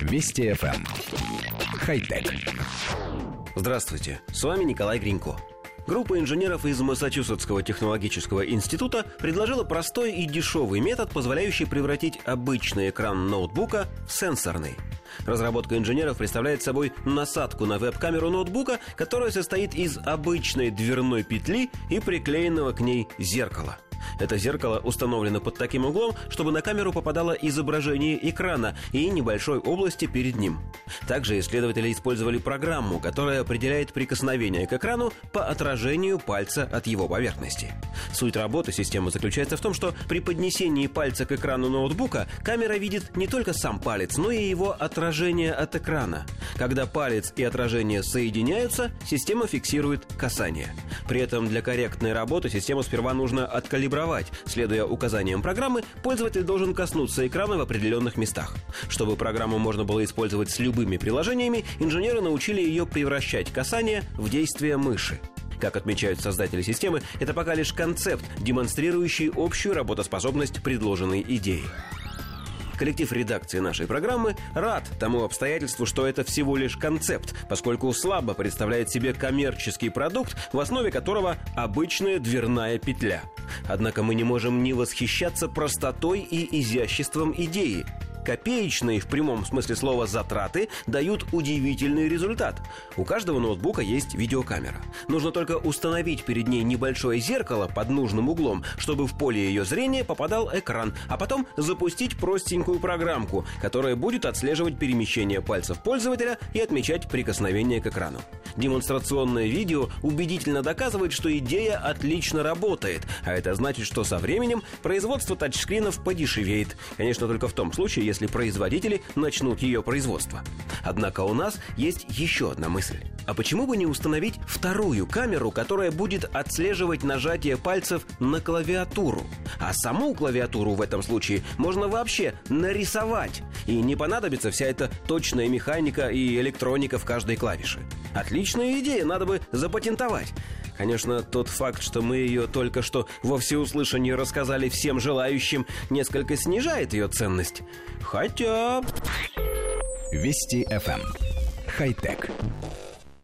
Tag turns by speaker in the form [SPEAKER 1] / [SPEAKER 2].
[SPEAKER 1] Вести FM. Эм. Хай-тек.
[SPEAKER 2] Здравствуйте, с вами Николай Гринько. Группа инженеров из Массачусетского технологического института предложила простой и дешевый метод, позволяющий превратить обычный экран ноутбука в сенсорный. Разработка инженеров представляет собой насадку на веб-камеру ноутбука, которая состоит из обычной дверной петли и приклеенного к ней зеркала – это зеркало установлено под таким углом, чтобы на камеру попадало изображение экрана и небольшой области перед ним. Также исследователи использовали программу, которая определяет прикосновение к экрану по отражению пальца от его поверхности. Суть работы системы заключается в том, что при поднесении пальца к экрану ноутбука камера видит не только сам палец, но и его отражение от экрана. Когда палец и отражение соединяются, система фиксирует касание. При этом для корректной работы систему сперва нужно откалибровать. Следуя указаниям программы, пользователь должен коснуться экрана в определенных местах. Чтобы программу можно было использовать с любыми приложениями, инженеры научили ее превращать касание в действие мыши. Как отмечают создатели системы, это пока лишь концепт, демонстрирующий общую работоспособность предложенной идеи. Коллектив редакции нашей программы рад тому обстоятельству, что это всего лишь концепт, поскольку слабо представляет себе коммерческий продукт, в основе которого обычная дверная петля. Однако мы не можем не восхищаться простотой и изяществом идеи. Копеечные в прямом смысле слова затраты дают удивительный результат. У каждого ноутбука есть видеокамера. Нужно только установить перед ней небольшое зеркало под нужным углом, чтобы в поле ее зрения попадал экран, а потом запустить простенькую программку, которая будет отслеживать перемещение пальцев пользователя и отмечать прикосновение к экрану. Демонстрационное видео убедительно доказывает, что идея отлично работает, а это значит, что со временем производство тачскринов подешевеет. Конечно, только в том случае, если производители начнут ее производство. Однако у нас есть еще одна мысль. А почему бы не установить вторую камеру, которая будет отслеживать нажатие пальцев на клавиатуру? А саму клавиатуру в этом случае можно вообще нарисовать. И не понадобится вся эта точная механика и электроника в каждой клавише. Отличная идея, надо бы запатентовать. Конечно, тот факт, что мы ее только что во всеуслышание рассказали всем желающим, несколько снижает ее ценность. Хотя...
[SPEAKER 1] Вести FM. Эм. Хай-тек.